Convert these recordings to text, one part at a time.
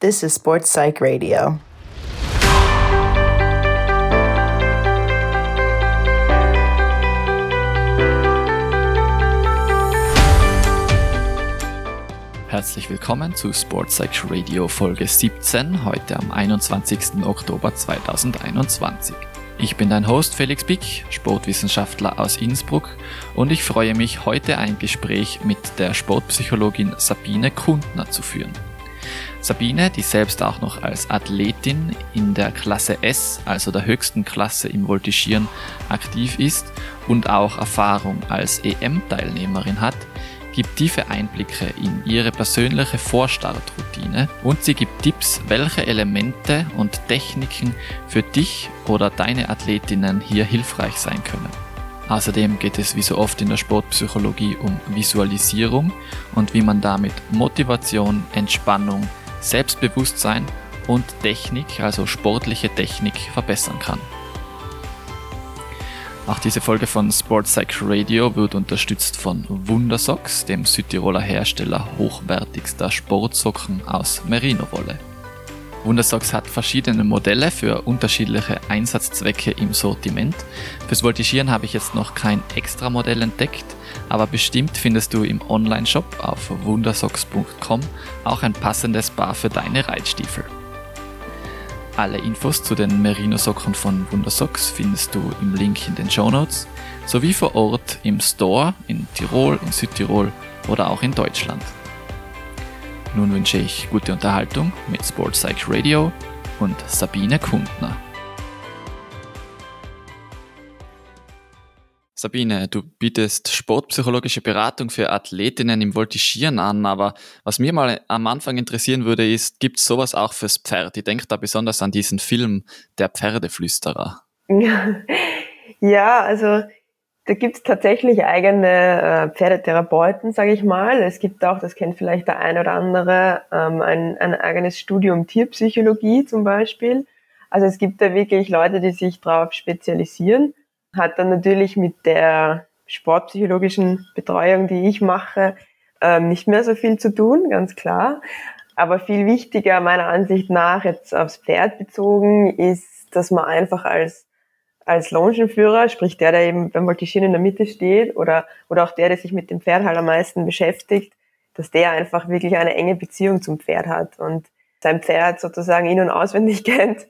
This is Sports Psych Radio. Herzlich willkommen zu Sports Psych Radio Folge 17, heute am 21. Oktober 2021. Ich bin dein Host Felix Bick, Sportwissenschaftler aus Innsbruck und ich freue mich, heute ein Gespräch mit der Sportpsychologin Sabine Kundner zu führen. Sabine, die selbst auch noch als Athletin in der Klasse S, also der höchsten Klasse im Voltigieren, aktiv ist und auch Erfahrung als EM-Teilnehmerin hat, gibt tiefe Einblicke in ihre persönliche Vorstartroutine und sie gibt Tipps, welche Elemente und Techniken für dich oder deine Athletinnen hier hilfreich sein können. Außerdem geht es wie so oft in der Sportpsychologie um Visualisierung und wie man damit Motivation, Entspannung, Selbstbewusstsein und Technik, also sportliche Technik, verbessern kann. Auch diese Folge von Sports Psych Radio wird unterstützt von Wundersocks, dem Südtiroler Hersteller hochwertigster Sportsocken aus Merino-Wolle. Wundersocks hat verschiedene Modelle für unterschiedliche Einsatzzwecke im Sortiment. Fürs Voltigieren habe ich jetzt noch kein extra Modell entdeckt, aber bestimmt findest du im Online-Shop auf wundersocks.com auch ein passendes Paar für deine Reitstiefel. Alle Infos zu den Merino-Socken von Wundersocks findest du im Link in den Show Notes sowie vor Ort im Store in Tirol, in Südtirol oder auch in Deutschland. Nun wünsche ich gute Unterhaltung mit Sports Psych Radio und Sabine Kundner. Sabine, du bietest sportpsychologische Beratung für Athletinnen im Voltigieren an, aber was mir mal am Anfang interessieren würde, ist, gibt es sowas auch fürs Pferd? Ich denke da besonders an diesen Film Der Pferdeflüsterer. Ja, also da gibt es tatsächlich eigene äh, Pferdetherapeuten, sage ich mal. Es gibt auch, das kennt vielleicht der ein oder andere, ähm, ein, ein eigenes Studium Tierpsychologie zum Beispiel. Also es gibt da wirklich Leute, die sich darauf spezialisieren. Hat dann natürlich mit der sportpsychologischen Betreuung, die ich mache, ähm, nicht mehr so viel zu tun, ganz klar. Aber viel wichtiger meiner Ansicht nach jetzt aufs Pferd bezogen ist, dass man einfach als als Longenführer, sprich der, der eben beim Voltigieren in der Mitte steht oder, oder auch der, der sich mit dem Pferd halt am meisten beschäftigt, dass der einfach wirklich eine enge Beziehung zum Pferd hat und sein Pferd sozusagen in- und auswendig kennt,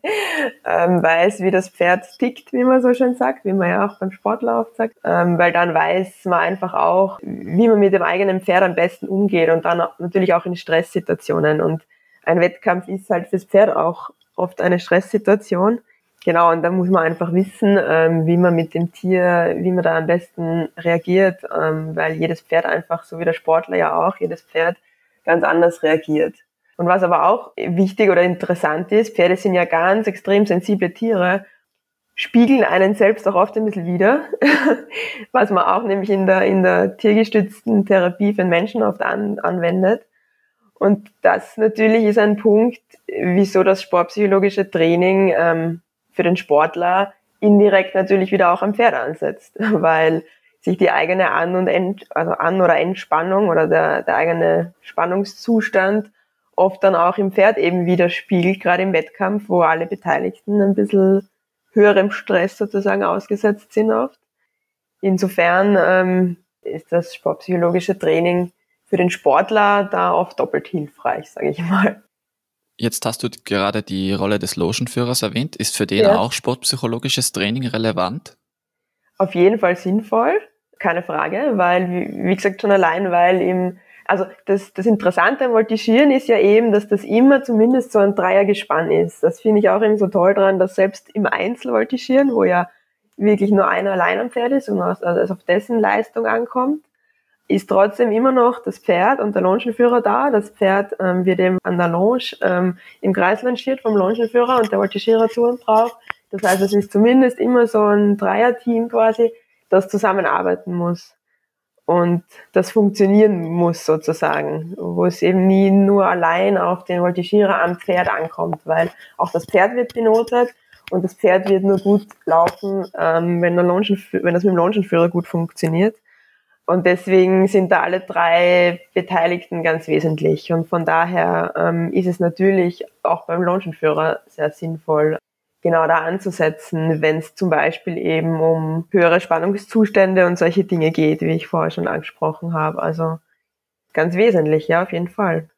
ähm, weiß, wie das Pferd tickt, wie man so schön sagt, wie man ja auch beim Sportlauf sagt, ähm, weil dann weiß man einfach auch, wie man mit dem eigenen Pferd am besten umgeht und dann natürlich auch in Stresssituationen. Und ein Wettkampf ist halt fürs Pferd auch oft eine Stresssituation Genau, und da muss man einfach wissen, ähm, wie man mit dem Tier, wie man da am besten reagiert, ähm, weil jedes Pferd einfach, so wie der Sportler ja auch, jedes Pferd ganz anders reagiert. Und was aber auch wichtig oder interessant ist, Pferde sind ja ganz extrem sensible Tiere, spiegeln einen selbst auch oft ein bisschen wieder, was man auch nämlich in der, in der tiergestützten Therapie für den Menschen oft an, anwendet. Und das natürlich ist ein Punkt, wieso das sportpsychologische Training ähm, für den Sportler indirekt natürlich wieder auch am Pferd ansetzt, weil sich die eigene An- und Ent, also An- oder Entspannung oder der, der eigene Spannungszustand oft dann auch im Pferd eben widerspiegelt, gerade im Wettkampf, wo alle Beteiligten ein bisschen höherem Stress sozusagen ausgesetzt sind oft. Insofern ähm, ist das sportpsychologische Training für den Sportler da oft doppelt hilfreich, sage ich mal. Jetzt hast du gerade die Rolle des Logenführers erwähnt. Ist für den ja. auch sportpsychologisches Training relevant? Auf jeden Fall sinnvoll, keine Frage, weil, wie gesagt, schon allein, weil im, also das, das Interessante am Voltigieren ist ja eben, dass das immer zumindest so ein Dreiergespann ist. Das finde ich auch eben so toll dran, dass selbst im Einzelvoltigieren, wo ja wirklich nur einer allein am Pferd ist und also auf dessen Leistung ankommt, ist trotzdem immer noch das Pferd und der Longenführer da. Das Pferd ähm, wird eben an der Longe ähm, im Kreis lanciert vom Longenführer und der Voltigierer zu und drauf. Das heißt, es ist zumindest immer so ein Dreierteam quasi, das zusammenarbeiten muss und das funktionieren muss sozusagen, wo es eben nie nur allein auf den Voltigierer am Pferd ankommt, weil auch das Pferd wird benotet und das Pferd wird nur gut laufen, ähm, wenn, der wenn das mit dem Longenführer gut funktioniert. Und deswegen sind da alle drei Beteiligten ganz wesentlich. Und von daher ähm, ist es natürlich auch beim Launchenführer sehr sinnvoll, genau da anzusetzen, wenn es zum Beispiel eben um höhere Spannungszustände und solche Dinge geht, wie ich vorher schon angesprochen habe. Also ganz wesentlich, ja, auf jeden Fall.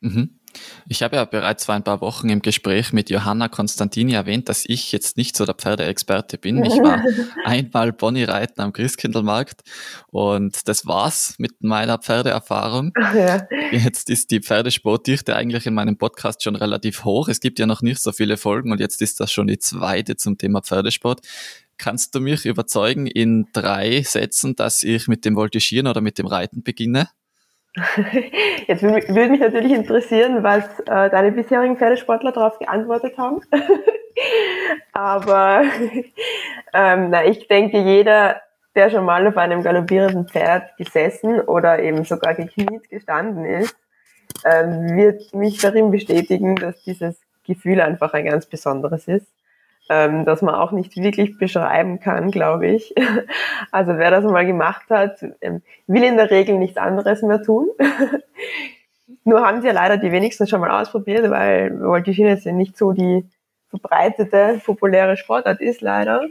Mhm. Ich habe ja bereits vor ein paar Wochen im Gespräch mit Johanna Konstantini erwähnt, dass ich jetzt nicht so der Pferdeexperte bin. Ich war einmal Bonnie reiten am Christkindlmarkt und das war's mit meiner Pferdeerfahrung. Ja. Jetzt ist die Pferdesportdichte eigentlich in meinem Podcast schon relativ hoch. Es gibt ja noch nicht so viele Folgen und jetzt ist das schon die zweite zum Thema Pferdesport. Kannst du mich überzeugen in drei Sätzen, dass ich mit dem Voltigieren oder mit dem Reiten beginne? Jetzt würde mich natürlich interessieren, was äh, deine bisherigen Pferdesportler darauf geantwortet haben. Aber ähm, na, ich denke, jeder, der schon mal auf einem galoppierenden Pferd gesessen oder eben sogar gekniet gestanden ist, ähm, wird mich darin bestätigen, dass dieses Gefühl einfach ein ganz besonderes ist ähm, das man auch nicht wirklich beschreiben kann, glaube ich. Also wer das mal gemacht hat, ähm, will in der Regel nichts anderes mehr tun. Nur haben sie ja leider die wenigsten schon mal ausprobiert, weil Voltigine jetzt nicht so die verbreitete, populäre Sportart ist, leider.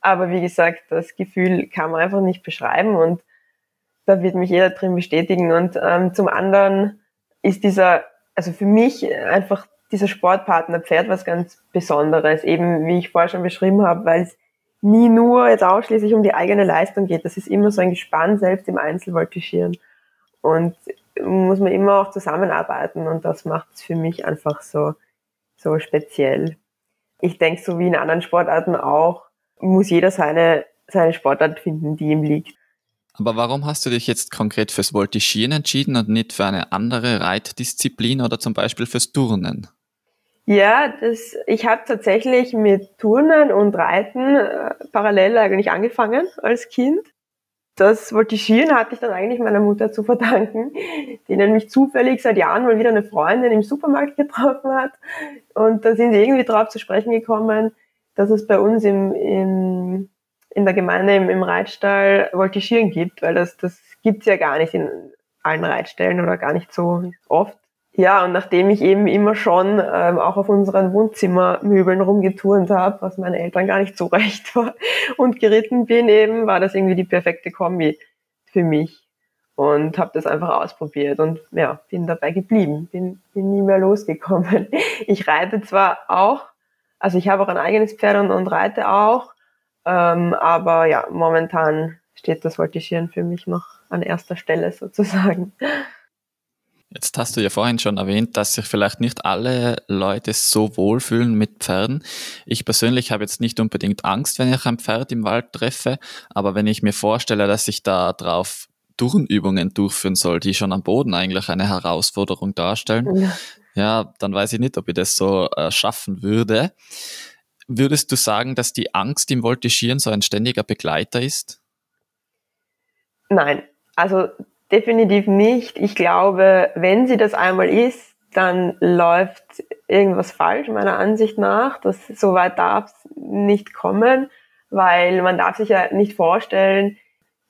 Aber wie gesagt, das Gefühl kann man einfach nicht beschreiben und da wird mich jeder drin bestätigen. Und ähm, zum anderen ist dieser, also für mich einfach dieser Sportpartner Pferd was ganz Besonderes, eben wie ich vorher schon beschrieben habe, weil es nie nur jetzt ausschließlich um die eigene Leistung geht. Das ist immer so ein Gespann, selbst im Einzelvoltigieren. Und muss man immer auch zusammenarbeiten und das macht es für mich einfach so, so speziell. Ich denke, so wie in anderen Sportarten auch, muss jeder seine, seine Sportart finden, die ihm liegt. Aber warum hast du dich jetzt konkret fürs Voltigieren entschieden und nicht für eine andere Reitdisziplin oder zum Beispiel fürs Turnen? Ja, das, ich habe tatsächlich mit Turnen und Reiten äh, parallel eigentlich angefangen als Kind. Das Voltigieren hatte ich dann eigentlich meiner Mutter zu verdanken, die nämlich zufällig seit Jahren mal wieder eine Freundin im Supermarkt getroffen hat. Und da sind sie irgendwie drauf zu sprechen gekommen, dass es bei uns im, im, in der Gemeinde im, im Reitstall Voltigieren gibt, weil das, das gibt's ja gar nicht in allen Reitstellen oder gar nicht so oft. Ja, und nachdem ich eben immer schon ähm, auch auf unseren Wohnzimmermöbeln rumgeturnt habe, was meine Eltern gar nicht so recht war, und geritten bin eben, war das irgendwie die perfekte Kombi für mich. Und habe das einfach ausprobiert und ja, bin dabei geblieben, bin, bin nie mehr losgekommen. Ich reite zwar auch, also ich habe auch ein eigenes Pferd und, und reite auch, ähm, aber ja, momentan steht das Voltigieren für mich noch an erster Stelle sozusagen. Jetzt hast du ja vorhin schon erwähnt, dass sich vielleicht nicht alle Leute so wohlfühlen mit Pferden. Ich persönlich habe jetzt nicht unbedingt Angst, wenn ich ein Pferd im Wald treffe, aber wenn ich mir vorstelle, dass ich da drauf Turnübungen durchführen soll, die schon am Boden eigentlich eine Herausforderung darstellen, ja, ja dann weiß ich nicht, ob ich das so äh, schaffen würde. Würdest du sagen, dass die Angst im Voltigieren so ein ständiger Begleiter ist? Nein, also Definitiv nicht. Ich glaube, wenn sie das einmal ist, dann läuft irgendwas falsch, meiner Ansicht nach. Das, so weit darf es nicht kommen, weil man darf sich ja nicht vorstellen,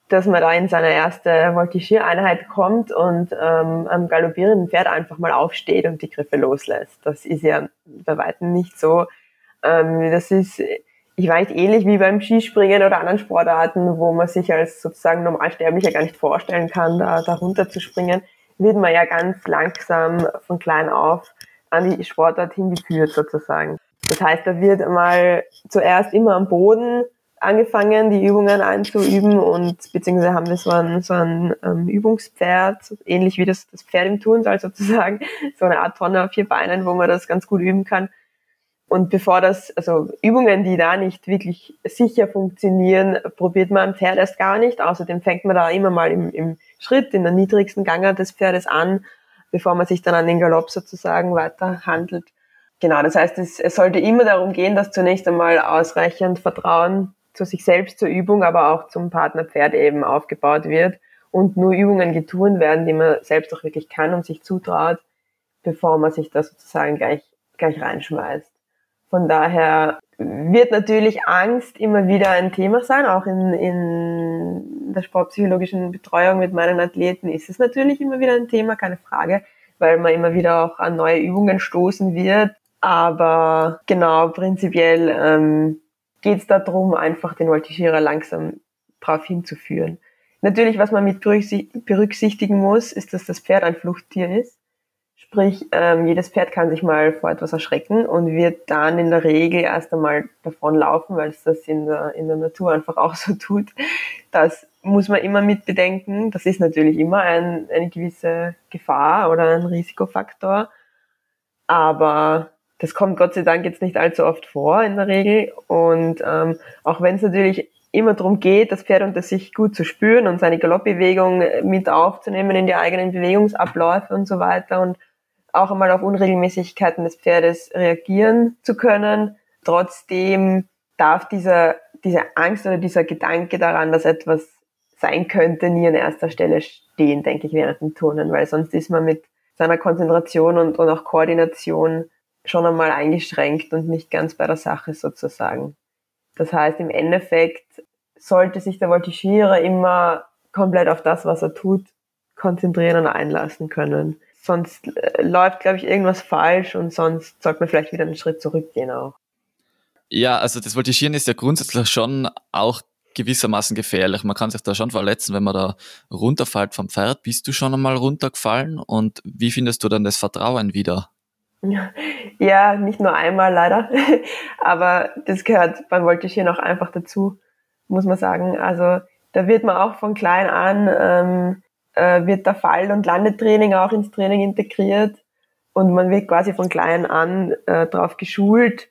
dass man da in seine erste Voltigiereinheit kommt und ähm, am galoppierenden Pferd einfach mal aufsteht und die Griffe loslässt. Das ist ja bei weitem nicht so. Ähm, das ist ich weiß ähnlich wie beim Skispringen oder anderen Sportarten, wo man sich als sozusagen Normalsterblicher gar nicht vorstellen kann, da, da runterzuspringen, wird man ja ganz langsam von klein auf an die Sportart hingeführt sozusagen. Das heißt, da wird mal zuerst immer am Boden angefangen, die Übungen einzuüben und beziehungsweise haben wir so ein, so ein ähm, Übungspferd, ähnlich wie das, das Pferd im Turnsaal sozusagen, so eine Art Tonne auf vier Beinen, wo man das ganz gut üben kann. Und bevor das, also Übungen, die da nicht wirklich sicher funktionieren, probiert man am Pferd erst gar nicht. Außerdem fängt man da immer mal im, im Schritt, in der niedrigsten Gangart des Pferdes an, bevor man sich dann an den Galopp sozusagen weiter handelt. Genau, das heißt, es, es sollte immer darum gehen, dass zunächst einmal ausreichend Vertrauen zu sich selbst zur Übung, aber auch zum Partnerpferd eben aufgebaut wird und nur Übungen getun werden, die man selbst auch wirklich kann und sich zutraut, bevor man sich da sozusagen gleich, gleich reinschmeißt. Von daher wird natürlich Angst immer wieder ein Thema sein, auch in, in der sportpsychologischen Betreuung mit meinen Athleten ist es natürlich immer wieder ein Thema, keine Frage, weil man immer wieder auch an neue Übungen stoßen wird. Aber genau, prinzipiell ähm, geht es darum, einfach den Voltigierer langsam darauf hinzuführen. Natürlich, was man mit berücksichtigen muss, ist, dass das Pferd ein Fluchttier ist. Sprich, ähm, jedes Pferd kann sich mal vor etwas erschrecken und wird dann in der Regel erst einmal davonlaufen, weil es das in der, in der Natur einfach auch so tut. Das muss man immer mit bedenken. Das ist natürlich immer ein, eine gewisse Gefahr oder ein Risikofaktor. Aber das kommt Gott sei Dank jetzt nicht allzu oft vor in der Regel. Und ähm, auch wenn es natürlich immer darum geht, das Pferd unter sich gut zu spüren und seine Galoppbewegung mit aufzunehmen in die eigenen Bewegungsabläufe und so weiter und auch einmal auf Unregelmäßigkeiten des Pferdes reagieren zu können. Trotzdem darf dieser, diese Angst oder dieser Gedanke daran, dass etwas sein könnte, nie an erster Stelle stehen, denke ich, während dem Turnen, weil sonst ist man mit seiner Konzentration und, und auch Koordination schon einmal eingeschränkt und nicht ganz bei der Sache sozusagen. Das heißt, im Endeffekt sollte sich der Voltigierer immer komplett auf das, was er tut, konzentrieren und einlassen können. Sonst äh, läuft, glaube ich, irgendwas falsch und sonst sollte man vielleicht wieder einen Schritt zurückgehen auch. Ja, also das Voltigieren ist ja grundsätzlich schon auch gewissermaßen gefährlich. Man kann sich da schon verletzen, wenn man da runterfällt vom Pferd. Bist du schon einmal runtergefallen und wie findest du dann das Vertrauen wieder? Ja, nicht nur einmal leider, aber das gehört beim Voltigieren auch einfach dazu, muss man sagen. Also da wird man auch von klein an, ähm, äh, wird der Fall- und Landetraining auch ins Training integriert und man wird quasi von klein an äh, darauf geschult,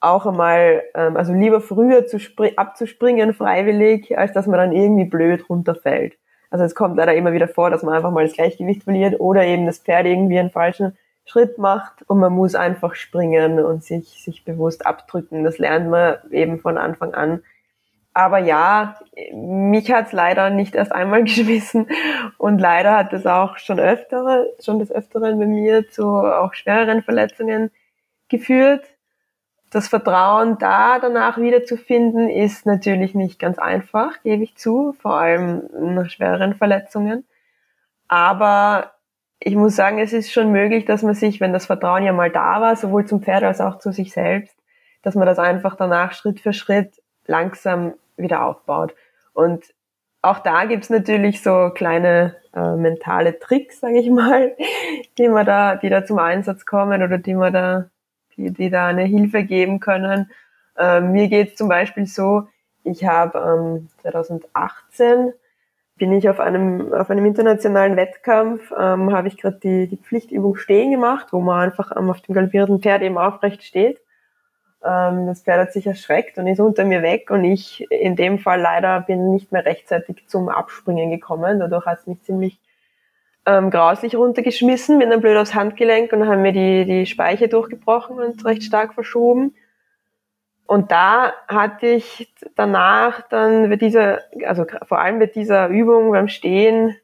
auch einmal, ähm, also lieber früher zu abzuspringen freiwillig, als dass man dann irgendwie blöd runterfällt. Also es kommt leider immer wieder vor, dass man einfach mal das Gleichgewicht verliert oder eben das Pferd irgendwie einen falschen Schritt macht und man muss einfach springen und sich, sich bewusst abdrücken. Das lernt man eben von Anfang an. Aber ja, mich hat's leider nicht erst einmal geschmissen und leider hat es auch schon öfter, schon des Öfteren bei mir zu auch schwereren Verletzungen geführt. Das Vertrauen da danach wiederzufinden ist natürlich nicht ganz einfach, gebe ich zu, vor allem nach schwereren Verletzungen. Aber ich muss sagen, es ist schon möglich, dass man sich, wenn das Vertrauen ja mal da war, sowohl zum Pferd als auch zu sich selbst, dass man das einfach danach Schritt für Schritt langsam wieder aufbaut. Und auch da gibt's natürlich so kleine äh, mentale Tricks, sage ich mal, die man da, die da zum Einsatz kommen oder die man da, die, die da eine Hilfe geben können. Ähm, mir geht's zum Beispiel so, ich habe ähm, 2018 bin ich auf einem, auf einem internationalen Wettkampf, ähm, habe ich gerade die, die Pflichtübung stehen gemacht, wo man einfach ähm, auf dem galoppierenden Pferd eben aufrecht steht. Ähm, das Pferd hat sich erschreckt und ist unter mir weg und ich in dem Fall leider bin nicht mehr rechtzeitig zum Abspringen gekommen. Dadurch hat es mich ziemlich ähm, grauslich runtergeschmissen, bin dann blöd aufs Handgelenk und haben mir die, die Speiche durchgebrochen und recht stark verschoben. Und da hatte ich danach dann bei dieser, also vor allem bei dieser Übung beim Stehen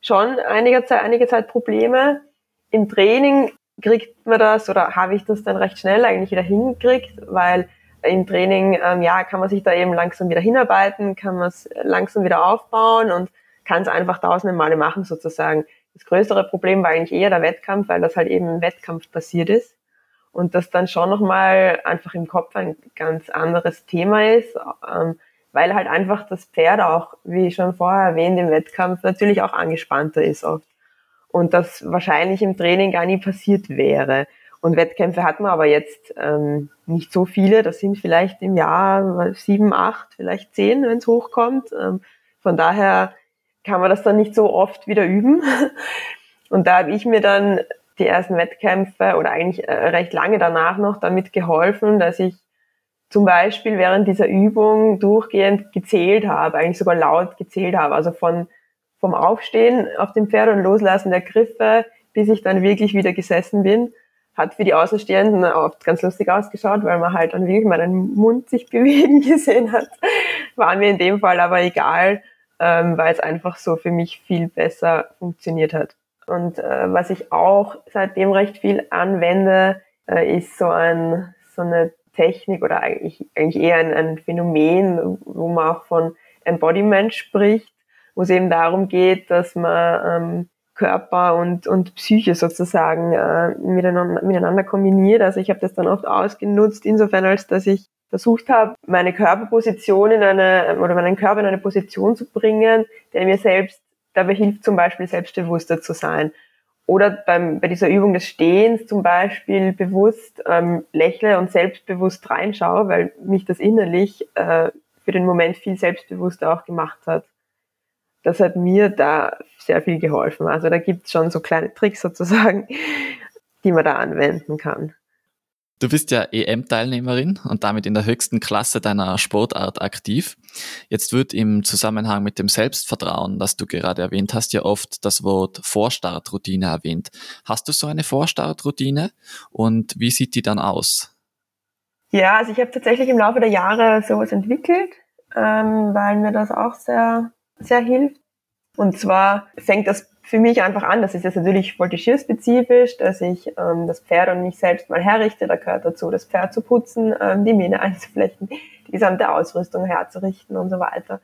schon einige Zeit, einige Zeit Probleme. Im Training kriegt man das oder habe ich das dann recht schnell eigentlich wieder hingekriegt, weil im Training, ähm, ja, kann man sich da eben langsam wieder hinarbeiten, kann man es langsam wieder aufbauen und kann es einfach tausende Male machen sozusagen. Das größere Problem war eigentlich eher der Wettkampf, weil das halt eben im Wettkampf passiert ist und das dann schon nochmal einfach im Kopf ein ganz anderes Thema ist, ähm, weil halt einfach das Pferd auch, wie schon vorher erwähnt, im Wettkampf natürlich auch angespannter ist oft und das wahrscheinlich im Training gar nie passiert wäre. Und Wettkämpfe hat man aber jetzt ähm, nicht so viele. Das sind vielleicht im Jahr sieben, acht, vielleicht zehn, wenn es hochkommt. Ähm, von daher kann man das dann nicht so oft wieder üben. Und da habe ich mir dann die ersten Wettkämpfe oder eigentlich äh, recht lange danach noch damit geholfen, dass ich zum Beispiel während dieser Übung durchgehend gezählt habe, eigentlich sogar laut gezählt habe, also von vom Aufstehen auf dem Pferd und Loslassen der Griffe, bis ich dann wirklich wieder gesessen bin, hat für die Außenstehenden oft ganz lustig ausgeschaut, weil man halt dann wirklich meinen Mund sich bewegen gesehen hat. War mir in dem Fall aber egal, ähm, weil es einfach so für mich viel besser funktioniert hat. Und äh, was ich auch seitdem recht viel anwende, äh, ist so, ein, so eine Technik oder eigentlich, eigentlich eher ein, ein Phänomen, wo man auch von Embodiment spricht, wo es eben darum geht, dass man ähm, Körper und, und Psyche sozusagen äh, miteinander, miteinander kombiniert. Also ich habe das dann oft ausgenutzt, insofern als dass ich versucht habe, meine Körperposition in eine oder meinen Körper in eine Position zu bringen, der mir selbst dabei hilft, zum Beispiel selbstbewusster zu sein. Oder beim, bei dieser Übung des Stehens zum Beispiel bewusst ähm, lächle und selbstbewusst reinschaue, weil mich das innerlich äh, für den Moment viel selbstbewusster auch gemacht hat. Das hat mir da sehr viel geholfen. Also da gibt's schon so kleine Tricks sozusagen, die man da anwenden kann. Du bist ja EM-Teilnehmerin und damit in der höchsten Klasse deiner Sportart aktiv. Jetzt wird im Zusammenhang mit dem Selbstvertrauen, das du gerade erwähnt hast, ja oft das Wort Vorstartroutine erwähnt. Hast du so eine Vorstartroutine und wie sieht die dann aus? Ja, also ich habe tatsächlich im Laufe der Jahre sowas entwickelt, ähm, weil mir das auch sehr, sehr hilft. Und zwar fängt das für mich einfach an. Das ist jetzt natürlich voltigierspezifisch, dass ich ähm, das Pferd und mich selbst mal herrichte. Da gehört dazu, das Pferd zu putzen, ähm, die Mähne einzuflechten, die gesamte Ausrüstung herzurichten und so weiter.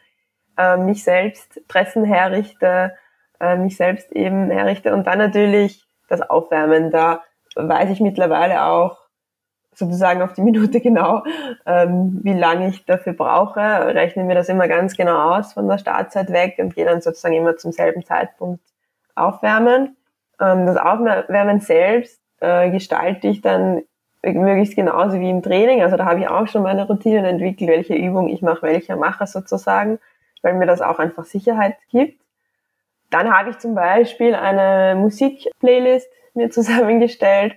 Ähm, mich selbst Dressen herrichte, äh, mich selbst eben herrichte und dann natürlich das Aufwärmen. Da weiß ich mittlerweile auch sozusagen auf die Minute genau, ähm, wie lange ich dafür brauche, rechne mir das immer ganz genau aus von der Startzeit weg und gehe dann sozusagen immer zum selben Zeitpunkt aufwärmen. Ähm, das Aufwärmen selbst äh, gestalte ich dann möglichst genauso wie im Training. Also da habe ich auch schon meine Routinen entwickelt, welche Übung ich nach welcher mache sozusagen, weil mir das auch einfach Sicherheit gibt. Dann habe ich zum Beispiel eine Musikplaylist mir zusammengestellt,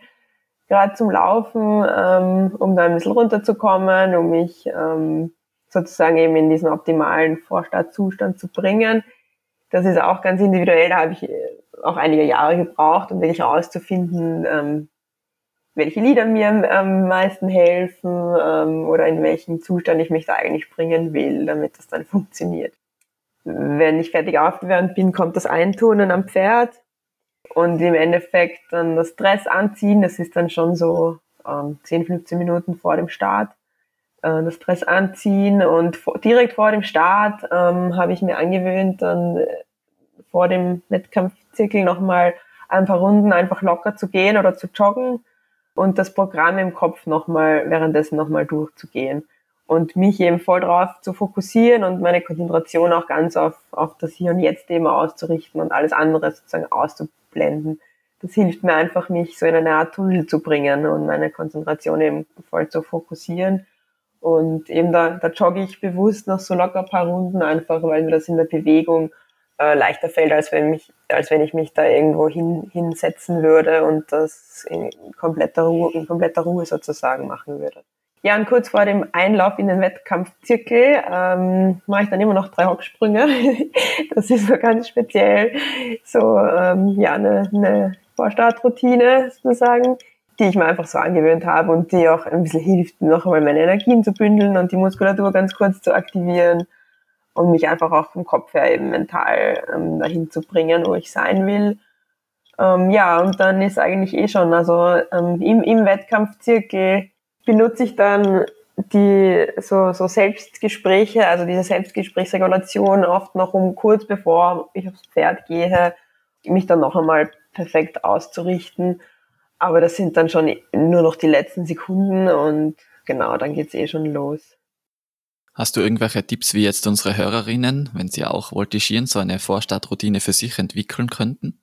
gerade zum Laufen, ähm, um da ein bisschen runterzukommen, um mich ähm, sozusagen eben in diesen optimalen Vorstartzustand zu bringen. Das ist auch ganz individuell, da habe ich äh, auch einige Jahre gebraucht, um wirklich herauszufinden, ähm, welche Lieder mir am meisten helfen ähm, oder in welchem Zustand ich mich da eigentlich bringen will, damit das dann funktioniert. Wenn ich fertig aufgewärmt bin, kommt das Einturnen am Pferd und im Endeffekt dann das Dress anziehen. Das ist dann schon so ähm, 10, 15 Minuten vor dem Start. Äh, das Dress anziehen und direkt vor dem Start ähm, habe ich mir angewöhnt, dann äh, vor dem Wettkampfzirkel nochmal ein paar Runden einfach locker zu gehen oder zu joggen und das Programm im Kopf nochmal währenddessen nochmal durchzugehen und mich eben voll drauf zu fokussieren und meine Konzentration auch ganz auf, auf das Hier und Jetzt eben auszurichten und alles andere sozusagen auszublenden. Das hilft mir einfach, mich so in eine Art Tunnel zu bringen und meine Konzentration eben voll zu fokussieren. Und eben da, da jogge ich bewusst noch so locker ein paar Runden einfach, weil mir das in der Bewegung äh, leichter fällt, als wenn, mich, als wenn ich mich da irgendwo hin, hinsetzen würde und das in kompletter Ruhe, in kompletter Ruhe sozusagen machen würde. Ja, und kurz vor dem Einlauf in den Wettkampfzirkel ähm, mache ich dann immer noch drei Hocksprünge. das ist so ganz speziell so ähm, ja eine, eine Vorstartroutine sozusagen, die ich mir einfach so angewöhnt habe und die auch ein bisschen hilft, noch einmal meine Energien zu bündeln und die Muskulatur ganz kurz zu aktivieren und mich einfach auch vom Kopf her eben mental ähm, dahin zu bringen, wo ich sein will. Ähm, ja, und dann ist eigentlich eh schon, also ähm, im, im Wettkampfzirkel benutze ich dann die so, so Selbstgespräche, also diese Selbstgesprächsregulation oft noch um kurz bevor ich aufs Pferd gehe, mich dann noch einmal perfekt auszurichten. Aber das sind dann schon nur noch die letzten Sekunden und genau, dann geht's eh schon los. Hast du irgendwelche Tipps, wie jetzt unsere Hörerinnen, wenn sie auch voltigieren, so eine Vorstartroutine für sich entwickeln könnten?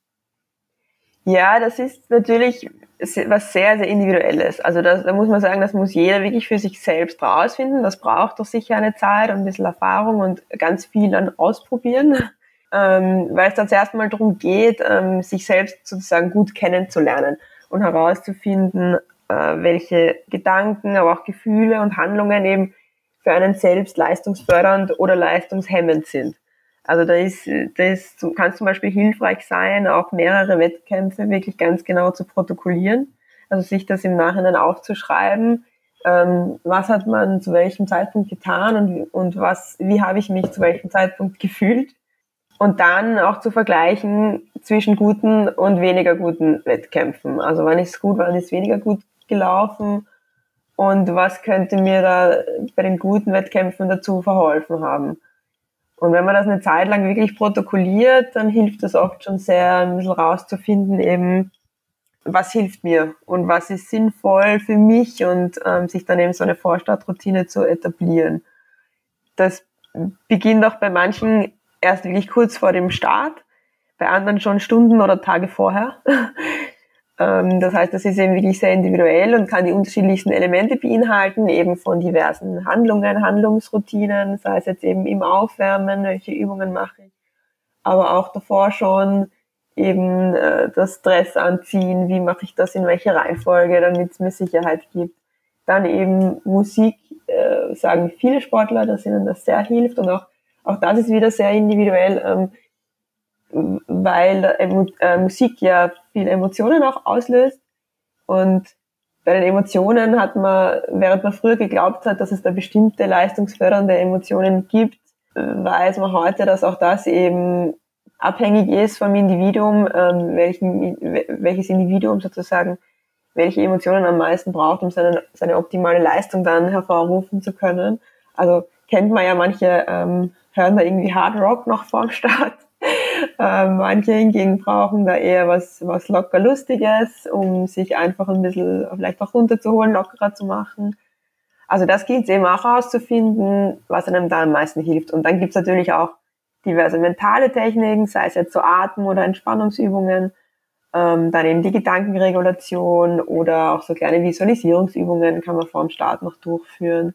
Ja, das ist natürlich was sehr, sehr Individuelles. Also das, da muss man sagen, das muss jeder wirklich für sich selbst rausfinden. Das braucht doch sicher eine Zeit und ein bisschen Erfahrung und ganz viel dann ausprobieren, ähm, weil es dann zuerst mal darum geht, ähm, sich selbst sozusagen gut kennenzulernen und herauszufinden, äh, welche Gedanken, aber auch Gefühle und Handlungen eben für einen selbst leistungsfördernd oder leistungshemmend sind. Also da ist, da ist, kann zum Beispiel hilfreich sein, auch mehrere Wettkämpfe wirklich ganz genau zu protokollieren. Also sich das im Nachhinein aufzuschreiben, ähm, was hat man zu welchem Zeitpunkt getan und, und was, wie habe ich mich zu welchem Zeitpunkt gefühlt. Und dann auch zu vergleichen zwischen guten und weniger guten Wettkämpfen. Also wann ist es gut, wann ist es weniger gut gelaufen und was könnte mir da bei den guten Wettkämpfen dazu verholfen haben. Und wenn man das eine Zeit lang wirklich protokolliert, dann hilft das oft schon sehr, ein bisschen rauszufinden, eben, was hilft mir und was ist sinnvoll für mich und ähm, sich dann eben so eine Vorstartroutine zu etablieren. Das beginnt auch bei manchen erst wirklich kurz vor dem Start, bei anderen schon Stunden oder Tage vorher. Ähm, das heißt, das ist eben wirklich sehr individuell und kann die unterschiedlichsten Elemente beinhalten, eben von diversen Handlungen, Handlungsroutinen, sei es jetzt eben im Aufwärmen, welche Übungen mache ich, aber auch davor schon eben äh, das Stress anziehen, wie mache ich das in welcher Reihenfolge, damit es mir Sicherheit gibt. Dann eben Musik, äh, sagen viele Sportler, dass ihnen das sehr hilft und auch, auch das ist wieder sehr individuell, ähm, weil äh, Musik ja viele Emotionen auch auslöst und bei den Emotionen hat man, während man früher geglaubt hat, dass es da bestimmte leistungsfördernde Emotionen gibt, weiß man heute, dass auch das eben abhängig ist vom Individuum, ähm, welchen, welches Individuum sozusagen welche Emotionen am meisten braucht, um seine, seine optimale Leistung dann hervorrufen zu können. Also kennt man ja, manche ähm, hören da irgendwie Hard Rock noch vorm Start. ähm, manche hingegen brauchen da eher was, was locker Lustiges, um sich einfach ein bisschen vielleicht auch runterzuholen, lockerer zu machen. Also das gilt es eben auch herauszufinden, was einem da am meisten hilft. Und dann gibt's natürlich auch diverse mentale Techniken, sei es jetzt so Atem- oder Entspannungsübungen, ähm, dann eben die Gedankenregulation oder auch so kleine Visualisierungsübungen kann man vor dem Start noch durchführen.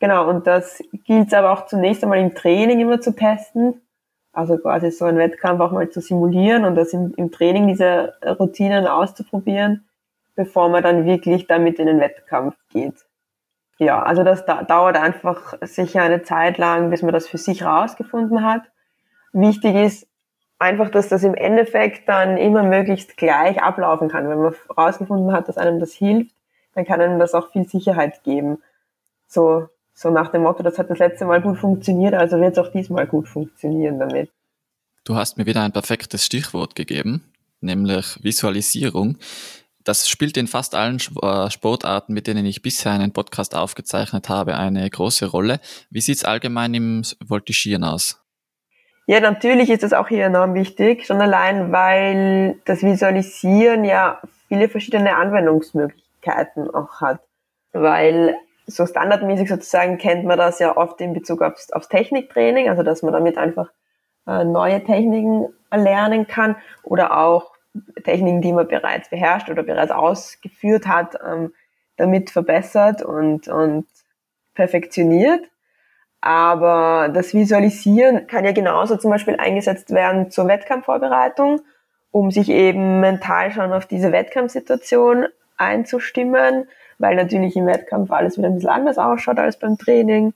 Genau, und das gilt aber auch zunächst einmal im Training immer zu testen. Also quasi so einen Wettkampf auch mal zu simulieren und das im, im Training diese Routinen auszuprobieren, bevor man dann wirklich damit in den Wettkampf geht ja, also das da dauert einfach sicher eine Zeit lang, bis man das für sich rausgefunden hat. Wichtig ist einfach, dass das im Endeffekt dann immer möglichst gleich ablaufen kann. Wenn man rausgefunden hat, dass einem das hilft, dann kann einem das auch viel Sicherheit geben. So, so nach dem Motto, das hat das letzte Mal gut funktioniert, also wird es auch diesmal gut funktionieren damit. Du hast mir wieder ein perfektes Stichwort gegeben, nämlich Visualisierung. Das spielt in fast allen äh, Sportarten, mit denen ich bisher einen Podcast aufgezeichnet habe, eine große Rolle. Wie sieht es allgemein im Voltigieren aus? Ja, natürlich ist das auch hier enorm wichtig, schon allein, weil das Visualisieren ja viele verschiedene Anwendungsmöglichkeiten auch hat. Weil so standardmäßig sozusagen kennt man das ja oft in Bezug aufs, aufs Techniktraining, also dass man damit einfach äh, neue Techniken erlernen kann oder auch Techniken, die man bereits beherrscht oder bereits ausgeführt hat, ähm, damit verbessert und, und perfektioniert. Aber das Visualisieren kann ja genauso zum Beispiel eingesetzt werden zur Wettkampfvorbereitung, um sich eben mental schon auf diese Wettkampfsituation einzustimmen, weil natürlich im Wettkampf alles wieder ein bisschen anders ausschaut als beim Training.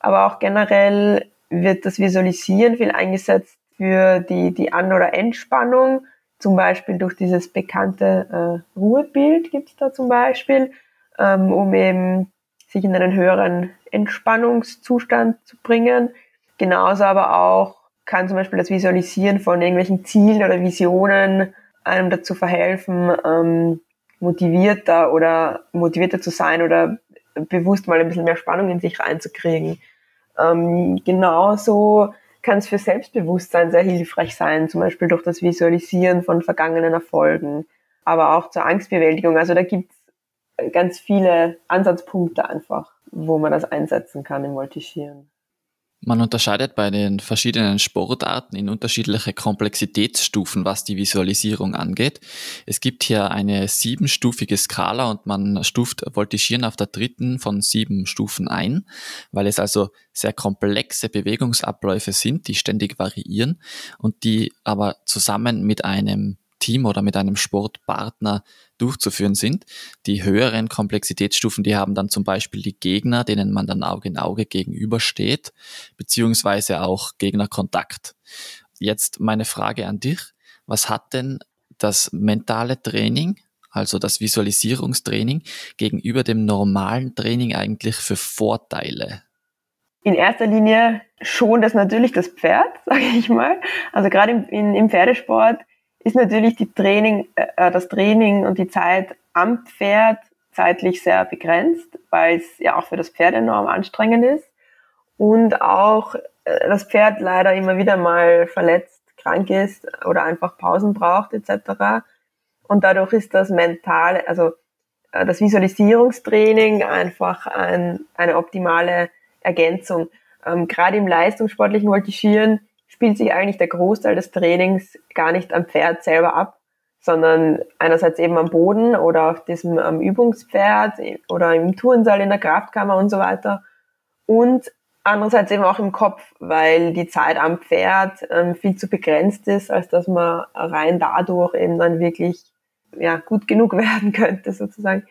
Aber auch generell wird das Visualisieren viel eingesetzt für die, die An- oder Entspannung, zum Beispiel durch dieses bekannte äh, Ruhebild gibt's da zum Beispiel, ähm, um eben sich in einen höheren Entspannungszustand zu bringen. Genauso aber auch kann zum Beispiel das Visualisieren von irgendwelchen Zielen oder Visionen einem dazu verhelfen, ähm, motivierter oder motivierter zu sein oder bewusst mal ein bisschen mehr Spannung in sich reinzukriegen. Ähm, genauso kann es für Selbstbewusstsein sehr hilfreich sein, zum Beispiel durch das Visualisieren von vergangenen Erfolgen, aber auch zur Angstbewältigung. Also da gibt es ganz viele Ansatzpunkte einfach, wo man das einsetzen kann im Voltigieren. Man unterscheidet bei den verschiedenen Sportarten in unterschiedliche Komplexitätsstufen, was die Visualisierung angeht. Es gibt hier eine siebenstufige Skala und man stuft Voltigieren auf der dritten von sieben Stufen ein, weil es also sehr komplexe Bewegungsabläufe sind, die ständig variieren und die aber zusammen mit einem Team oder mit einem Sportpartner durchzuführen sind. Die höheren Komplexitätsstufen, die haben dann zum Beispiel die Gegner, denen man dann Auge in Auge gegenübersteht, beziehungsweise auch Gegnerkontakt. Jetzt meine Frage an dich. Was hat denn das mentale Training, also das Visualisierungstraining, gegenüber dem normalen Training eigentlich für Vorteile? In erster Linie schon das natürlich das Pferd, sage ich mal. Also gerade im, im Pferdesport ist natürlich die Training, äh, das Training und die Zeit am Pferd zeitlich sehr begrenzt, weil es ja auch für das Pferd enorm anstrengend ist und auch äh, das Pferd leider immer wieder mal verletzt, krank ist oder einfach Pausen braucht etc. Und dadurch ist das mental, also äh, das Visualisierungstraining einfach ein, eine optimale Ergänzung. Ähm, Gerade im leistungssportlichen Voltigieren spielt sich eigentlich der Großteil des Trainings gar nicht am Pferd selber ab, sondern einerseits eben am Boden oder auf diesem am Übungspferd oder im Turnsaal in der Kraftkammer und so weiter. Und andererseits eben auch im Kopf, weil die Zeit am Pferd ähm, viel zu begrenzt ist, als dass man rein dadurch eben dann wirklich ja, gut genug werden könnte sozusagen.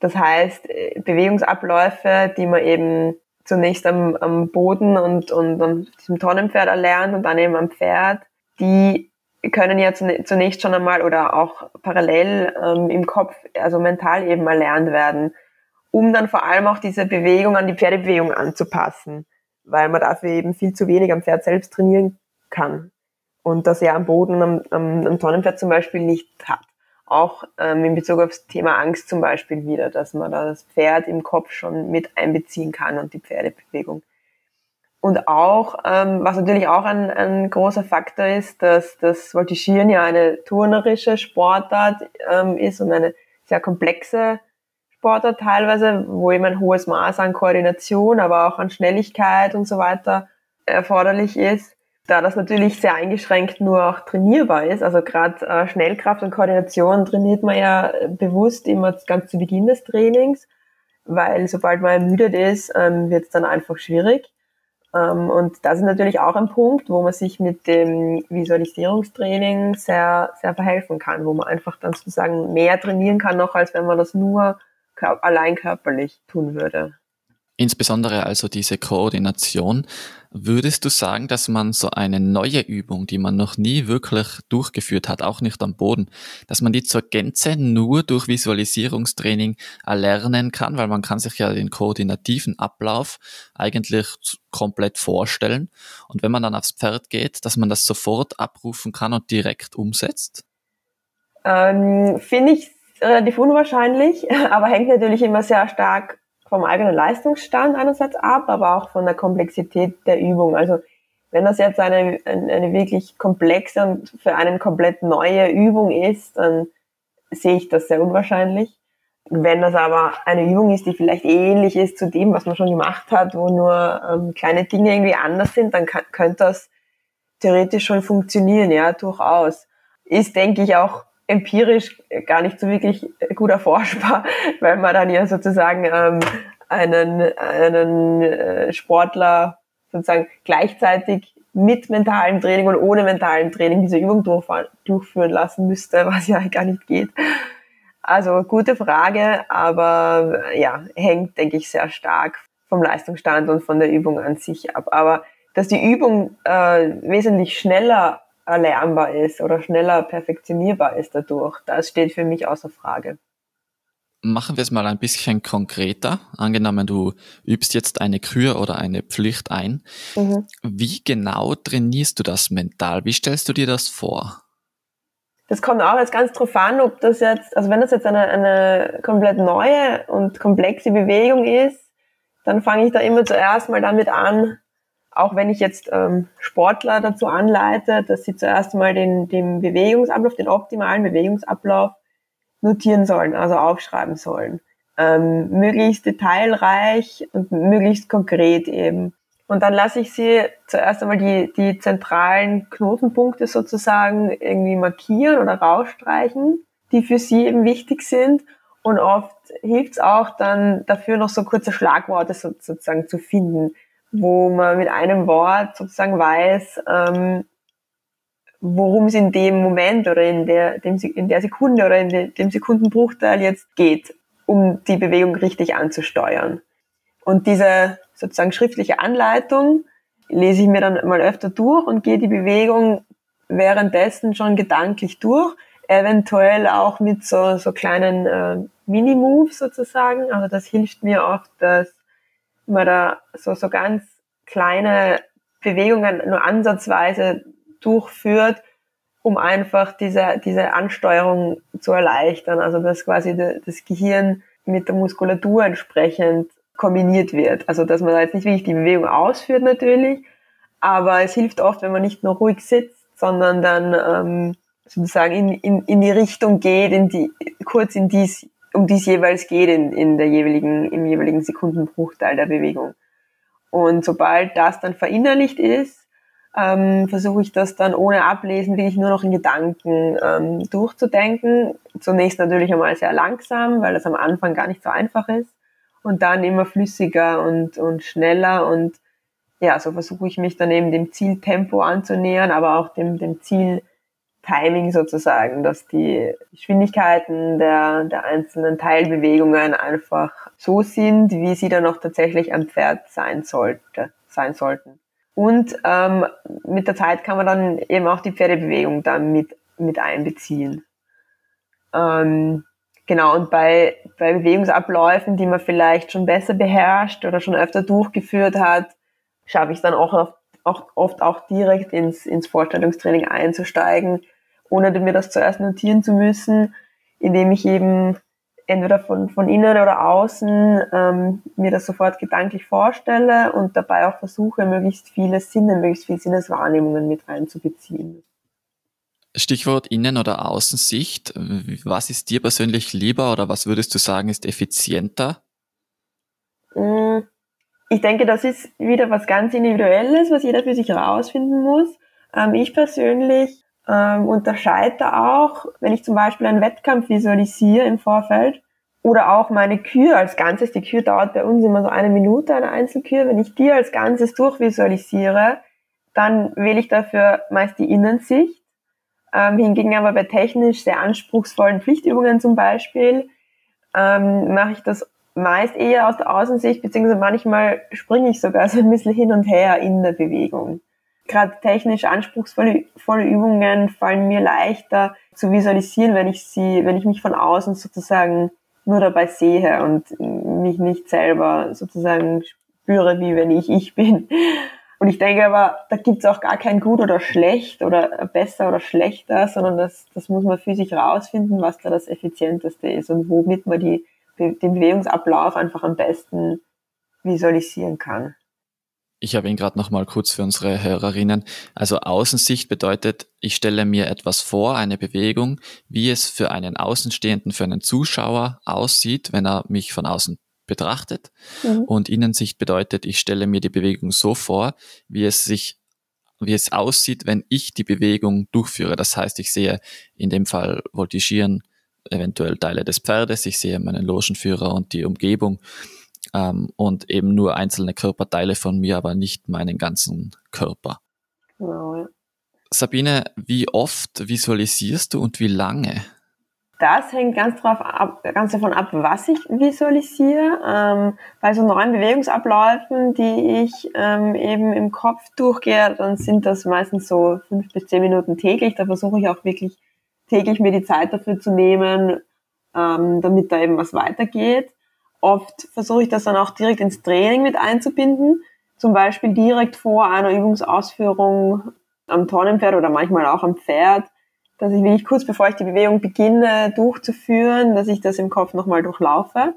Das heißt, äh, Bewegungsabläufe, die man eben zunächst am, am Boden und, und an diesem Tonnenpferd erlernt und dann eben am Pferd, die können ja zunächst schon einmal oder auch parallel ähm, im Kopf, also mental eben erlernt werden um dann vor allem auch diese Bewegung an die Pferdebewegung anzupassen, weil man dafür eben viel zu wenig am Pferd selbst trainieren kann und das ja am Boden am, am, am Tonnenpferd zum Beispiel nicht hat. Auch ähm, in Bezug aufs Thema Angst zum Beispiel wieder, dass man da das Pferd im Kopf schon mit einbeziehen kann und die Pferdebewegung. Und auch, ähm, was natürlich auch ein, ein großer Faktor ist, dass das Voltigieren ja eine turnerische Sportart ähm, ist und eine sehr komplexe Sportart teilweise, wo eben ein hohes Maß an Koordination, aber auch an Schnelligkeit und so weiter erforderlich ist. Da das natürlich sehr eingeschränkt nur auch trainierbar ist, also gerade äh, Schnellkraft und Koordination trainiert man ja bewusst immer ganz zu Beginn des Trainings, weil sobald man ermüdet ist, ähm, wird es dann einfach schwierig. Ähm, und das ist natürlich auch ein Punkt, wo man sich mit dem Visualisierungstraining sehr, sehr verhelfen kann, wo man einfach dann sozusagen mehr trainieren kann, noch als wenn man das nur allein körperlich tun würde. Insbesondere also diese Koordination. Würdest du sagen, dass man so eine neue Übung, die man noch nie wirklich durchgeführt hat, auch nicht am Boden, dass man die zur Gänze nur durch Visualisierungstraining erlernen kann, weil man kann sich ja den koordinativen Ablauf eigentlich komplett vorstellen. Und wenn man dann aufs Pferd geht, dass man das sofort abrufen kann und direkt umsetzt? Ähm, Finde ich relativ unwahrscheinlich, aber hängt natürlich immer sehr stark vom eigenen Leistungsstand einerseits ab, aber auch von der Komplexität der Übung. Also wenn das jetzt eine, eine wirklich komplexe und für einen komplett neue Übung ist, dann sehe ich das sehr unwahrscheinlich. Wenn das aber eine Übung ist, die vielleicht ähnlich ist zu dem, was man schon gemacht hat, wo nur ähm, kleine Dinge irgendwie anders sind, dann könnte das theoretisch schon funktionieren, ja, durchaus. Ist, denke ich, auch empirisch gar nicht so wirklich gut erforschbar, weil man dann ja sozusagen ähm, einen, einen äh, Sportler sozusagen gleichzeitig mit mentalem Training und ohne mentalem Training diese Übung durchführen lassen müsste, was ja gar nicht geht. Also gute Frage, aber ja, hängt, denke ich, sehr stark vom Leistungsstand und von der Übung an sich ab. Aber dass die Übung äh, wesentlich schneller erlernbar ist oder schneller perfektionierbar ist dadurch. Das steht für mich außer Frage. Machen wir es mal ein bisschen konkreter. Angenommen, du übst jetzt eine Kür oder eine Pflicht ein. Mhm. Wie genau trainierst du das mental? Wie stellst du dir das vor? Das kommt auch jetzt ganz drauf an, ob das jetzt, also wenn das jetzt eine, eine komplett neue und komplexe Bewegung ist, dann fange ich da immer zuerst mal damit an, auch wenn ich jetzt ähm, Sportler dazu anleite, dass sie zuerst mal den, den Bewegungsablauf, den optimalen Bewegungsablauf notieren sollen, also aufschreiben sollen. Ähm, möglichst detailreich und möglichst konkret eben. Und dann lasse ich sie zuerst einmal die, die zentralen Knotenpunkte sozusagen irgendwie markieren oder rausstreichen, die für sie eben wichtig sind. Und oft hilft es auch dann dafür noch so kurze Schlagworte sozusagen zu finden wo man mit einem Wort sozusagen weiß, ähm, worum es in dem Moment oder in der, dem, in der Sekunde oder in de, dem Sekundenbruchteil jetzt geht, um die Bewegung richtig anzusteuern. Und diese sozusagen schriftliche Anleitung lese ich mir dann mal öfter durch und gehe die Bewegung währenddessen schon gedanklich durch, eventuell auch mit so, so kleinen äh, Mini-Moves sozusagen. Also das hilft mir oft, dass man da so, so ganz kleine Bewegungen nur ansatzweise durchführt, um einfach diese, diese Ansteuerung zu erleichtern. Also dass quasi das Gehirn mit der Muskulatur entsprechend kombiniert wird. Also dass man da jetzt nicht wirklich die Bewegung ausführt natürlich, aber es hilft oft, wenn man nicht nur ruhig sitzt, sondern dann ähm, sozusagen in, in, in die Richtung geht, in die, kurz in dies, um dies jeweils geht in, in der jeweiligen, im jeweiligen Sekundenbruchteil der Bewegung. Und sobald das dann verinnerlicht ist, ähm, versuche ich das dann ohne Ablesen wirklich nur noch in Gedanken ähm, durchzudenken. Zunächst natürlich einmal sehr langsam, weil das am Anfang gar nicht so einfach ist. Und dann immer flüssiger und, und schneller und ja, so versuche ich mich dann eben dem Zieltempo anzunähern, aber auch dem, dem Zieltiming sozusagen, dass die Geschwindigkeiten der, der einzelnen Teilbewegungen einfach so sind, wie sie dann auch tatsächlich am Pferd sein sollte, sein sollten. Und ähm, mit der Zeit kann man dann eben auch die Pferdebewegung dann mit, mit einbeziehen. Ähm, genau, und bei, bei Bewegungsabläufen, die man vielleicht schon besser beherrscht oder schon öfter durchgeführt hat, schaffe ich es dann auch, oft, auch oft auch direkt ins, ins Vorstellungstraining einzusteigen, ohne mir das zuerst notieren zu müssen, indem ich eben entweder von, von innen oder außen ähm, mir das sofort gedanklich vorstelle und dabei auch versuche, möglichst viele Sinne, möglichst viele Sinneswahrnehmungen mit reinzubeziehen. Stichwort Innen- oder Außensicht. Was ist dir persönlich lieber oder was würdest du sagen ist effizienter? Mm, ich denke, das ist wieder was ganz Individuelles, was jeder für sich herausfinden muss. Ähm, ich persönlich ähm, unterscheide auch, wenn ich zum Beispiel einen Wettkampf visualisiere im Vorfeld oder auch meine Kür als Ganzes. Die Kür dauert bei uns immer so eine Minute, eine Einzelkür. Wenn ich die als Ganzes durchvisualisiere, dann wähle ich dafür meist die Innensicht. Ähm, hingegen aber bei technisch sehr anspruchsvollen Pflichtübungen zum Beispiel ähm, mache ich das meist eher aus der Außensicht, beziehungsweise manchmal springe ich sogar so ein bisschen hin und her in der Bewegung gerade technisch anspruchsvolle volle Übungen fallen mir leichter zu visualisieren, wenn ich sie, wenn ich mich von außen sozusagen nur dabei sehe und mich nicht selber sozusagen spüre, wie wenn ich ich bin. Und ich denke aber, da gibt's auch gar kein gut oder schlecht oder besser oder schlechter, sondern das, das muss man für sich rausfinden, was da das effizienteste ist und womit man die, den Bewegungsablauf einfach am besten visualisieren kann. Ich habe ihn gerade noch mal kurz für unsere Hörerinnen. Also Außensicht bedeutet, ich stelle mir etwas vor, eine Bewegung, wie es für einen Außenstehenden, für einen Zuschauer aussieht, wenn er mich von außen betrachtet. Mhm. Und Innensicht bedeutet, ich stelle mir die Bewegung so vor, wie es sich wie es aussieht, wenn ich die Bewegung durchführe. Das heißt, ich sehe in dem Fall Voltigieren eventuell Teile des Pferdes, ich sehe meinen Logenführer und die Umgebung ähm, und eben nur einzelne Körperteile von mir, aber nicht meinen ganzen Körper. Genau, ja. Sabine, wie oft visualisierst du und wie lange? Das hängt ganz, drauf ab, ganz davon ab, was ich visualisiere. Ähm, bei so neuen Bewegungsabläufen, die ich ähm, eben im Kopf durchgehe, dann sind das meistens so fünf bis zehn Minuten täglich. Da versuche ich auch wirklich täglich mir die Zeit dafür zu nehmen, ähm, damit da eben was weitergeht. Oft versuche ich das dann auch direkt ins Training mit einzubinden, zum Beispiel direkt vor einer Übungsausführung am Tonnenpferd oder manchmal auch am Pferd, dass ich wirklich kurz bevor ich die Bewegung beginne durchzuführen, dass ich das im Kopf nochmal durchlaufe,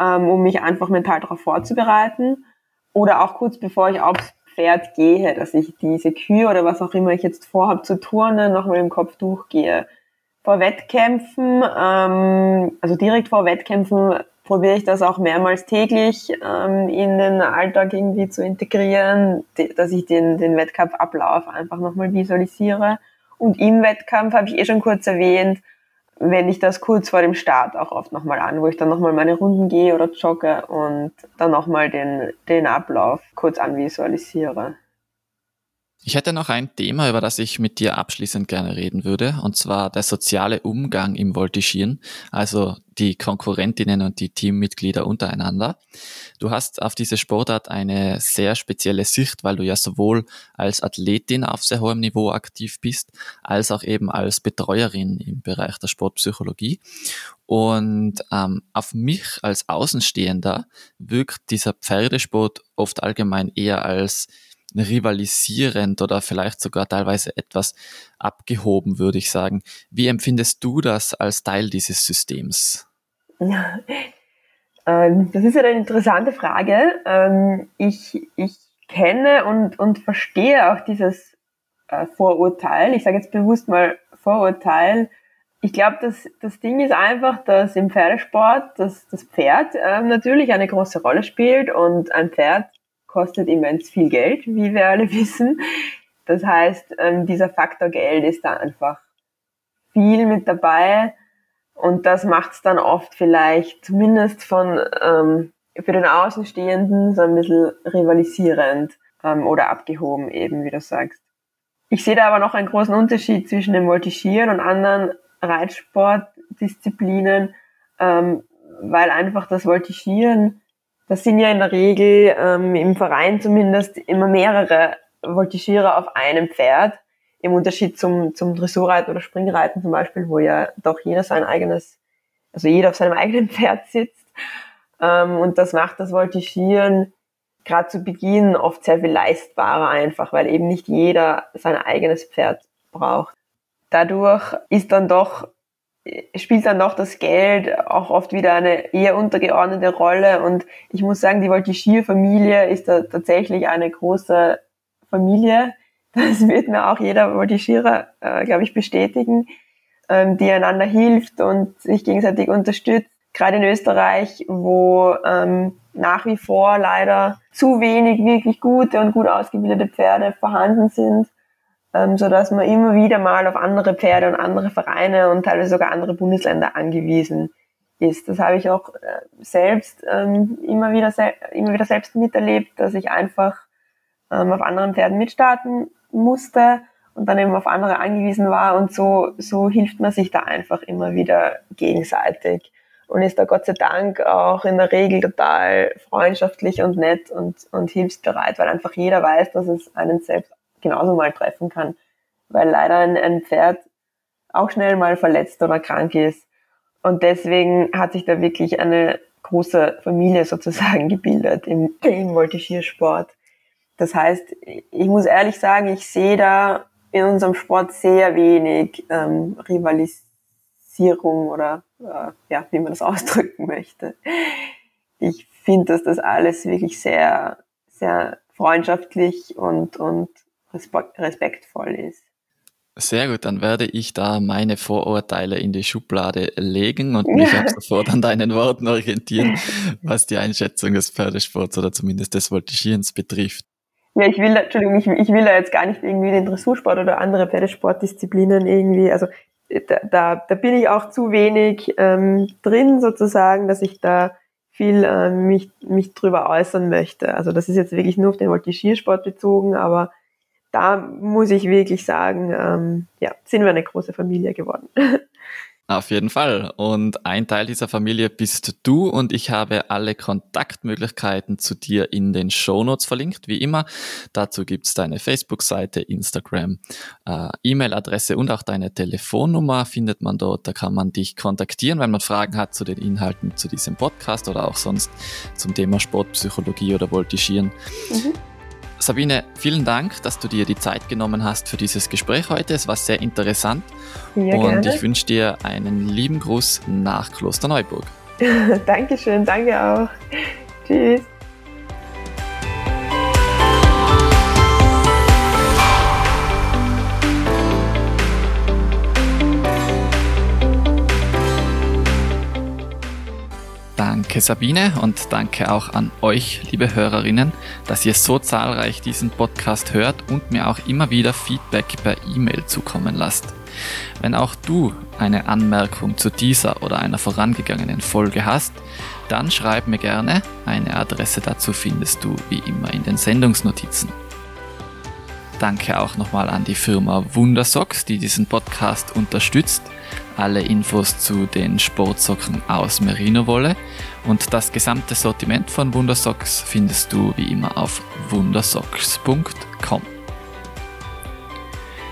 ähm, um mich einfach mental darauf vorzubereiten. Oder auch kurz bevor ich aufs Pferd gehe, dass ich diese Kühe oder was auch immer ich jetzt vorhabe zu turnen, nochmal im Kopf durchgehe. Vor Wettkämpfen, ähm, also direkt vor Wettkämpfen probiere ich das auch mehrmals täglich ähm, in den Alltag irgendwie zu integrieren, dass ich den, den Wettkampfablauf einfach nochmal visualisiere. Und im Wettkampf habe ich eh schon kurz erwähnt, wende ich das kurz vor dem Start auch oft nochmal an, wo ich dann nochmal meine Runden gehe oder jogge und dann nochmal den, den Ablauf kurz anvisualisiere. Ich hätte noch ein Thema, über das ich mit dir abschließend gerne reden würde, und zwar der soziale Umgang im Voltigieren, also die Konkurrentinnen und die Teammitglieder untereinander. Du hast auf diese Sportart eine sehr spezielle Sicht, weil du ja sowohl als Athletin auf sehr hohem Niveau aktiv bist, als auch eben als Betreuerin im Bereich der Sportpsychologie. Und ähm, auf mich als Außenstehender wirkt dieser Pferdesport oft allgemein eher als rivalisierend oder vielleicht sogar teilweise etwas abgehoben, würde ich sagen. Wie empfindest du das als Teil dieses Systems? Ja, ähm, das ist eine interessante Frage. Ähm, ich, ich kenne und, und verstehe auch dieses äh, Vorurteil. Ich sage jetzt bewusst mal Vorurteil. Ich glaube, das, das Ding ist einfach, dass im Pferdesport das, das Pferd äh, natürlich eine große Rolle spielt und ein Pferd kostet immens viel Geld, wie wir alle wissen. Das heißt, ähm, dieser Faktor Geld ist da einfach viel mit dabei und das macht es dann oft vielleicht zumindest von ähm, für den Außenstehenden so ein bisschen rivalisierend ähm, oder abgehoben eben, wie du sagst. Ich sehe da aber noch einen großen Unterschied zwischen dem Voltigieren und anderen Reitsportdisziplinen, ähm, weil einfach das Voltigieren, das sind ja in der Regel ähm, im Verein zumindest immer mehrere Voltigierer auf einem Pferd, im Unterschied zum, zum Dressurreiten oder Springreiten zum Beispiel, wo ja doch jeder sein eigenes, also jeder auf seinem eigenen Pferd sitzt. Ähm, und das macht das Voltigieren gerade zu Beginn oft sehr viel leistbarer einfach, weil eben nicht jeder sein eigenes Pferd braucht. Dadurch ist dann doch, spielt dann doch das Geld auch oft wieder eine eher untergeordnete Rolle. Und ich muss sagen, die Voltigierfamilie ist da tatsächlich eine große Familie. Das wird mir auch jeder Voltigierer, äh, glaube ich, bestätigen, ähm, die einander hilft und sich gegenseitig unterstützt. Gerade in Österreich, wo ähm, nach wie vor leider zu wenig wirklich gute und gut ausgebildete Pferde vorhanden sind, ähm, so dass man immer wieder mal auf andere Pferde und andere Vereine und teilweise sogar andere Bundesländer angewiesen ist. Das habe ich auch äh, selbst ähm, immer wieder immer wieder selbst miterlebt, dass ich einfach ähm, auf anderen Pferden mitstarten musste und dann eben auf andere angewiesen war und so so hilft man sich da einfach immer wieder gegenseitig und ist da Gott sei Dank auch in der Regel total freundschaftlich und nett und, und hilfsbereit, weil einfach jeder weiß, dass es einen selbst genauso mal treffen kann, weil leider ein, ein Pferd auch schnell mal verletzt oder krank ist. Und deswegen hat sich da wirklich eine große Familie sozusagen gebildet im, im Voltigiersport. Das heißt, ich muss ehrlich sagen, ich sehe da in unserem Sport sehr wenig ähm, Rivalisierung oder äh, ja, wie man das ausdrücken möchte. Ich finde, dass das alles wirklich sehr, sehr freundschaftlich und, und respektvoll ist. Sehr gut, dann werde ich da meine Vorurteile in die Schublade legen und mich ab sofort an deinen Worten orientieren, was die Einschätzung des Pferdesports oder zumindest des Voltigierens betrifft. Ja, ich will, Entschuldigung, ich, ich will da jetzt gar nicht irgendwie den Dressursport oder andere Pferdesportdisziplinen irgendwie, also da, da, da bin ich auch zu wenig ähm, drin sozusagen, dass ich da viel äh, mich, mich drüber äußern möchte. Also das ist jetzt wirklich nur auf den Voltigiersport bezogen, aber da muss ich wirklich sagen, ähm, ja, sind wir eine große Familie geworden. Auf jeden Fall. Und ein Teil dieser Familie bist du und ich habe alle Kontaktmöglichkeiten zu dir in den Shownotes verlinkt, wie immer. Dazu gibt's deine Facebook-Seite, Instagram, äh, E-Mail-Adresse und auch deine Telefonnummer findet man dort. Da kann man dich kontaktieren, wenn man Fragen hat zu den Inhalten zu diesem Podcast oder auch sonst zum Thema Sportpsychologie oder Voltigieren. Mhm. Sabine, vielen Dank, dass du dir die Zeit genommen hast für dieses Gespräch heute. Es war sehr interessant. Ja, und gerne. ich wünsche dir einen lieben Gruß nach Klosterneuburg. Dankeschön, danke auch. Tschüss. Danke Sabine und danke auch an euch, liebe Hörerinnen, dass ihr so zahlreich diesen Podcast hört und mir auch immer wieder Feedback per E-Mail zukommen lasst. Wenn auch du eine Anmerkung zu dieser oder einer vorangegangenen Folge hast, dann schreib mir gerne. Eine Adresse dazu findest du wie immer in den Sendungsnotizen. Danke auch nochmal an die Firma Wundersocks, die diesen Podcast unterstützt. Alle Infos zu den Sportsocken aus Merino-Wolle und das gesamte Sortiment von Wundersocks findest du wie immer auf wundersocks.com.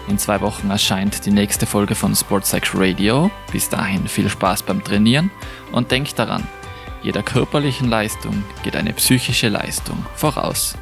In zwei Wochen erscheint die nächste Folge von Sportsex Radio. Bis dahin viel Spaß beim Trainieren und denk daran, jeder körperlichen Leistung geht eine psychische Leistung voraus.